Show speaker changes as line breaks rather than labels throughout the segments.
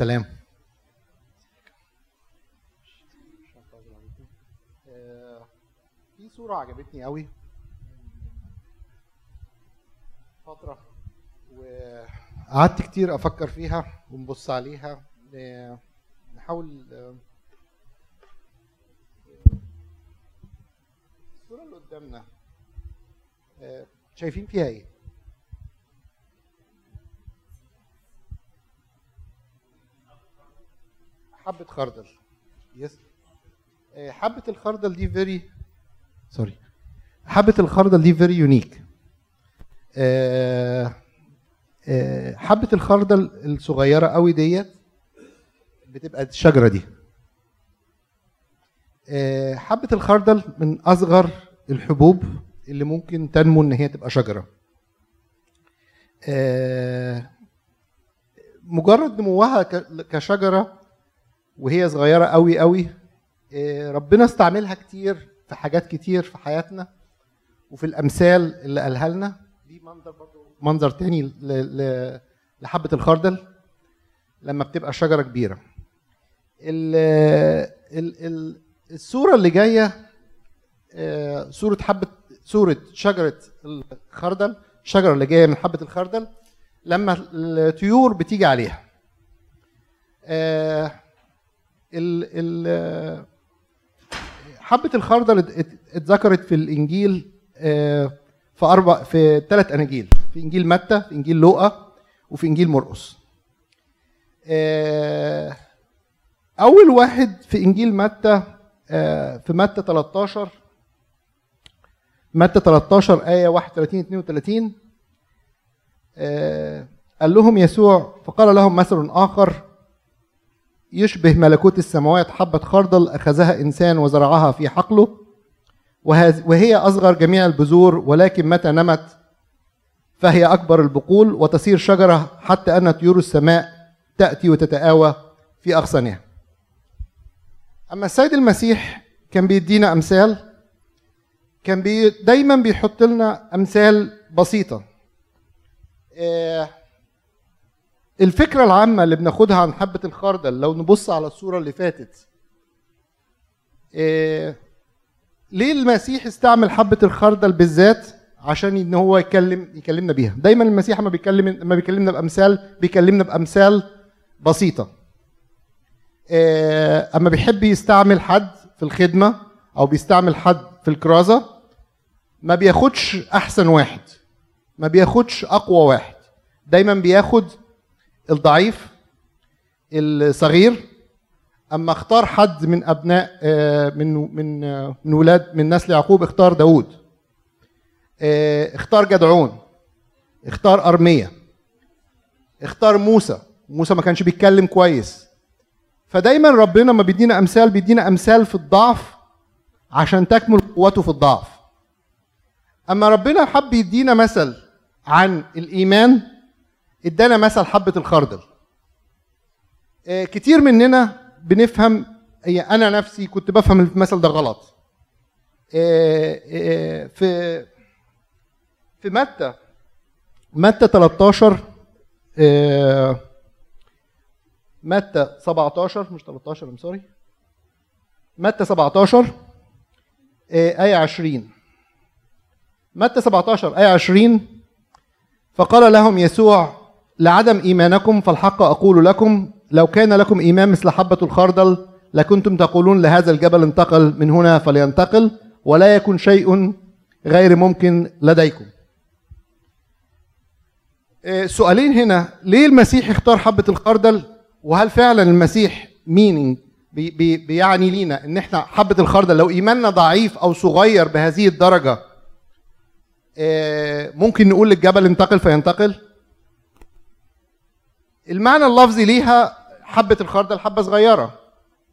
سلام. في صورة عجبتني قوي. فترة وقعدت كتير أفكر فيها ونبص عليها. آه، نحاول آه، الصورة اللي قدامنا آه، شايفين فيها إيه؟ حبة خردل. yes آه، حبة الخردل دي very sorry حبة الخردل دي very unique حبة الخردل الصغيرة قوي ديت بتبقى الشجرة دي. آه، حبة الخردل من أصغر الحبوب اللي ممكن تنمو إن هي تبقى شجرة. آه، مجرد نموها ك- كشجرة وهي صغيرة قوي قوي آه، ربنا استعملها كتير في حاجات كتير في حياتنا وفي الأمثال اللي قالها لنا. دي منظر برضو منظر تاني ل- ل- لحبة الخردل لما بتبقى شجرة كبيرة. ال ال ال الصورة اللي جاية آه، صورة حبة صورة شجرة الخردل الشجرة اللي جاية من حبة الخردل لما الطيور بتيجي عليها. آه، ال ال حبة الخردل ات- ات- اتذكرت في الإنجيل آه، في أربع في ثلاث أناجيل في إنجيل متى في إنجيل لوقا وفي إنجيل مرقس. آه، أول واحد في إنجيل متى آه، في متى 13 متى 13 آية 31 32 آه، قال لهم يسوع فقال لهم مثل آخر يشبه ملكوت السماوات حبة خردل أخذها إنسان وزرعها في حقله وهي أصغر جميع البذور ولكن متى نمت؟ فهي أكبر البقول وتصير شجرة حتى أن طيور السماء تأتي وتتآوى في أغصانها. أما السيد المسيح كان بيدينا أمثال كان بي دايما بيحط لنا أمثال بسيطة. آه، الفكرة العامة اللي بناخدها عن حبة الخردل لو نبص على الصورة اللي فاتت آه، ليه المسيح استعمل حبة الخردل بالذات؟ عشان إن هو يكلم يكلمنا بيها. دايما المسيح لما بيكلم لما بيكلمنا بأمثال بيكلمنا بأمثال بسيطة. آه، أما بيحب يستعمل حد في الخدمة أو بيستعمل حد في الكرازة ما بياخدش أحسن واحد ما بياخدش أقوى واحد. دايما بياخد الضعيف الصغير. أما اختار حد من أبناء آه، من من آه، من ولاد من نسل يعقوب اختار داوود. آه، اختار جدعون. اختار ارميا اختار موسى. موسى ما كانش بيتكلم كويس. فدايما ربنا ما بيدينا أمثال بيدينا أمثال في الضعف عشان تكمل قوته في الضعف. أما ربنا حب يدينا مثل عن الإيمان ادانا مثل حبة الخردل. آه، كتير مننا بنفهم أنا نفسي كنت بفهم المثل ده غلط. آه، آه، في في متى متى 13 آه، متى 17 مش 13 ام سوري متى 17 آه، آية 20 متى 17 آية 20 فقال لهم يسوع لعدم إيمانكم فالحق أقول لكم لو كان لكم إيمان مثل حبة الخردل لكنتم تقولون لهذا الجبل انتقل من هنا فلينتقل ولا يكن شيء غير ممكن لديكم. آه، سؤالين هنا. ليه المسيح اختار حبة الخردل؟ وهل فعلا المسيح meaning بي بي بيعني لينا إن إحنا حبة الخردل لو إيماننا ضعيف أو صغير بهذه الدرجة آه، ممكن نقول للجبل انتقل فينتقل؟ المعنى اللفظي ليها حبة الخردل حبة صغيرة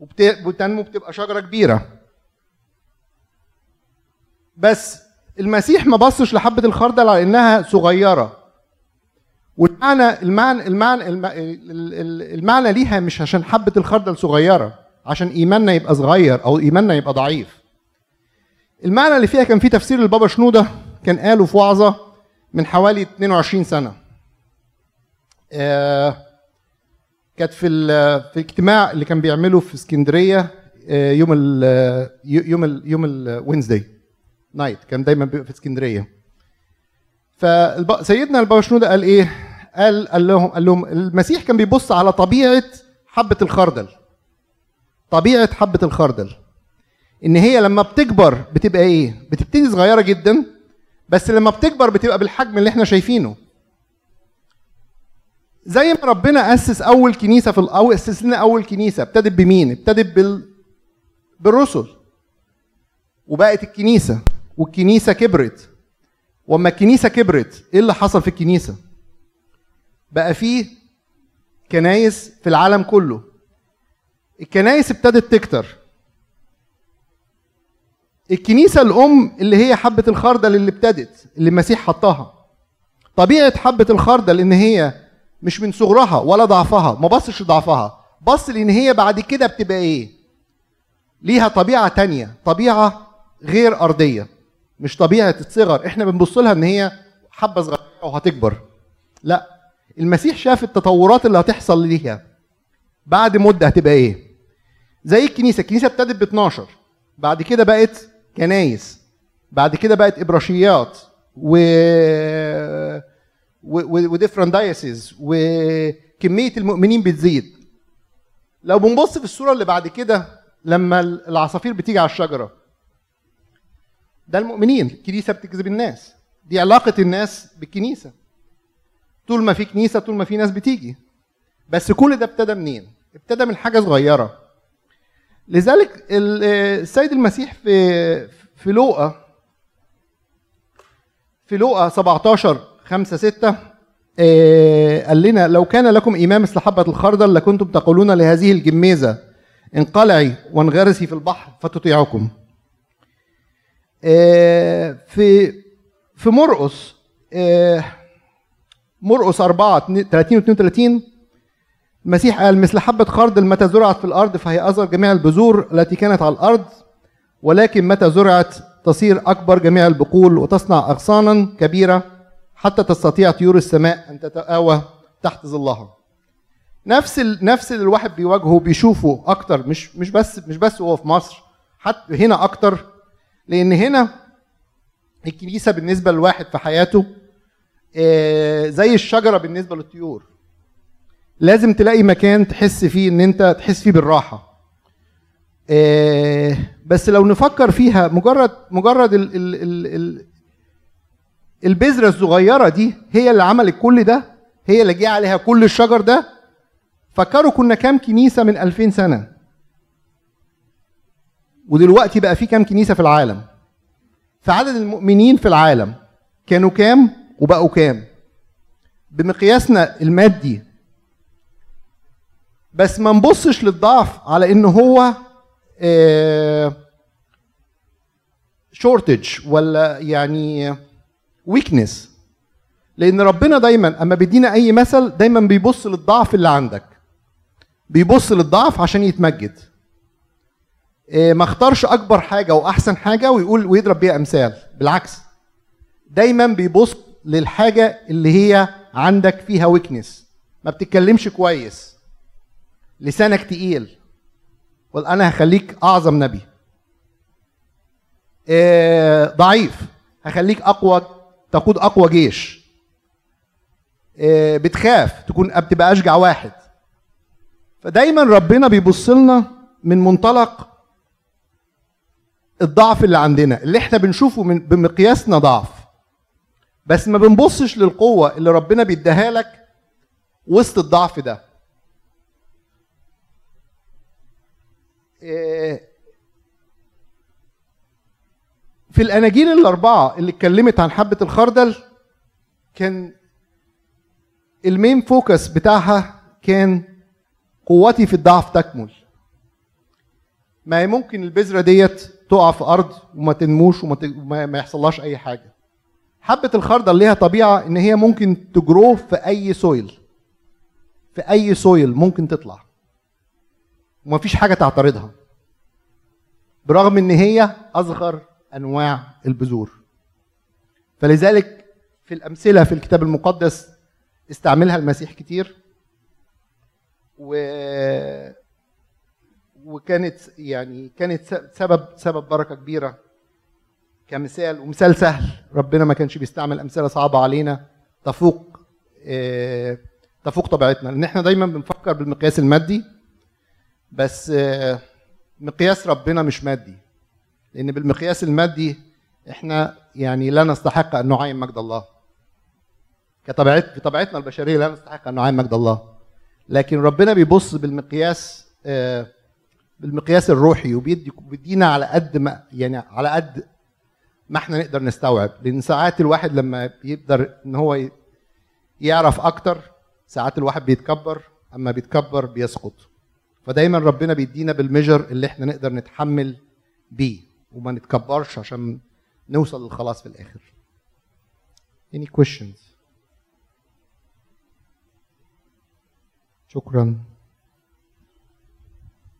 وبت- وبتنمو بتبقى شجرة كبيرة. بس المسيح ما بصش لحبة الخردل على إنها صغيرة. والمعنى المعنى المعنى الم- ال- ال- المعنى ليها مش عشان حبة الخردل صغيرة عشان إيماننا يبقى صغير أو إيماننا يبقى ضعيف. المعنى اللي فيها كان في تفسير البابا شنودة كان قاله في وعظة من حوالي 22 سنة. آه، كانت في في الاجتماع اللي كان بيعمله في اسكندرية آه، يوم ال يوم ال يوم ال Wednesday night كان دايما بيبقى في اسكندرية. فسيدنا البابا شنودة قال إيه؟ قال قال لهم قال لهم المسيح كان بيبص على طبيعة حبة الخردل. طبيعة حبة الخردل. إن هي لما بتكبر بتبقى إيه؟ بتبتدي صغيرة جدا بس لما بتكبر بتبقى بالحجم اللي إحنا شايفينه. زي ما ربنا أسس أول كنيسة في أو أسس لنا أول كنيسة ابتدت بمين؟ ابتدت بال بالرسل. وبقت الكنيسة والكنيسة كبرت. وأما الكنيسة كبرت إيه اللي حصل في الكنيسة؟ بقى فيه كنايس في العالم كله. الكنايس ابتدت تكتر. الكنيسة الأم اللي هي حبة الخردل اللي ابتدت اللي المسيح حطها. طبيعة حبة الخردل إن هي مش من صغرها ولا ضعفها ما بصش لضعفها. بص لأن هي بعد كده بتبقى إيه؟ ليها طبيعة تانية طبيعة غير أرضية مش طبيعة الصغر. إحنا بنبص لها إن هي حبة صغيرة وهتكبر. لا المسيح شاف التطورات اللي هتحصل ليها. بعد مدة هتبقى إيه؟ زي الكنيسة الكنيسة ابتدت ب 12 بعد كده بقت كنايس. بعد كده بقت إبراشيات و وديفرنت دايسز وكمية المؤمنين بتزيد. لو بنبص في الصورة اللي بعد كده لما العصافير بتيجي على الشجرة ده المؤمنين الكنيسة بتجذب الناس. دي علاقة الناس بالكنيسة. طول ما في كنيسة طول ما في ناس بتيجي. بس كل ده ابتدى منين؟ ابتدى من حاجة صغيرة. لذلك ال- السيد المسيح في في لوقا في لوقا 17 5 6 آه، قال لنا لو كان لكم إمام مثل حبة الخردل لكنتم تقولون لهذه الجميزة انقلعي وانغرسي في البحر فتطيعكم آه، في في مرقس آه، مرقس 4 30 و 32 المسيح قال مثل حبة خردل متى زرعت في الأرض فهي أصغر جميع البذور التي كانت على الأرض ولكن متى زرعت تصير أكبر جميع البقول وتصنع أغصانا كبيرة. حتى تستطيع طيور السماء أن تتآوى تحت ظلها. نفس ال... نفس اللي الواحد بيواجهه بيشوفه أكتر مش مش بس مش بس هو في مصر حتى هنا أكتر لأن هنا الكنيسة بالنسبة للواحد في حياته آه، زي الشجرة بالنسبة للطيور. لازم تلاقي مكان تحس فيه إن أنت تحس فيه بالراحة آه، بس لو نفكر فيها مجرد مجرد ال ال ال البذرة الصغيرة دي هي اللي عملت كل ده هي اللي جه عليها كل الشجر ده. فكروا كنا كام كنيسة من 2000 سنة. ودلوقتي بقى في كام كنيسة في العالم. فعدد المؤمنين في العالم كانوا كام وبقوا كام؟ بمقياسنا المادي. بس ما نبصش للضعف على إن هو شورتج ولا يعني ويكنس لأن ربنا دايما أما بيدينا أي مثل دايما بيبص للضعف اللي عندك. بيبص للضعف عشان يتمجد. آه، ما اختارش أكبر حاجة واحسن حاجة ويقول ويضرب بيها أمثال. بالعكس. دايما بيبص للحاجة اللي هي عندك فيها ويكنس ما بتتكلمش كويس. لسانك تقيل. قول أنا هخليك أعظم نبي. آه، ضعيف. هخليك أقوى تقود أقوى جيش. آه، بتخاف تكون بتبقى أشجع واحد. فدايما ربنا بيبص لنا من منطلق الضعف اللي عندنا اللي إحنا بنشوفه من بمقياسنا ضعف. بس ما بنبصش للقوة اللي ربنا بيديها لك وسط الضعف ده. في الأناجيل الأربعة اللي اتكلمت عن حبة الخردل كان ال main focus بتاعها كان قوتي في الضعف تكمل. ما هي ممكن البذرة ديت تقع في أرض وما تنموش وما ما يحصلهاش أي حاجة. حبة الخردل ليها طبيعة إن هي ممكن ت grow في أي soil في أي soil ممكن تطلع. ومفيش حاجة تعترضها. برغم إن هي أصغر أنواع البذور. فلذلك في الأمثلة في الكتاب المقدس استعملها المسيح كتير. و وكانت يعني كانت سبب سبب بركة كبيرة. كمثال ومثال سهل. ربنا ما كانش بيستعمل أمثلة صعبة علينا. تفوق آه، تفوق طبيعتنا. لأن إحنا دايما بنفكر بالمقياس المادي بس آه، مقياس ربنا مش مادي. لأن بالمقياس المادي إحنا يعني لا نستحق أن نعاين مجد الله. كطبيعت بطبيعتنا البشرية لا نستحق أن نعاين مجد الله. لكن ربنا بيبص بالمقياس آه، بالمقياس الروحي وبيدي بيدينا على قد ما يعني على قد ما إحنا نقدر نستوعب. لأن ساعات الواحد لما بيقدر إن هو يعرف أكتر ساعات الواحد بيتكبر أما بيتكبر بيسقط. فدايما ربنا بيدينا بالميجر اللي إحنا نقدر نتحمل بيه. وما نتكبرش عشان نوصل للخلاص في الآخر. Any questions? شكرا.